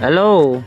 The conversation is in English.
Hello.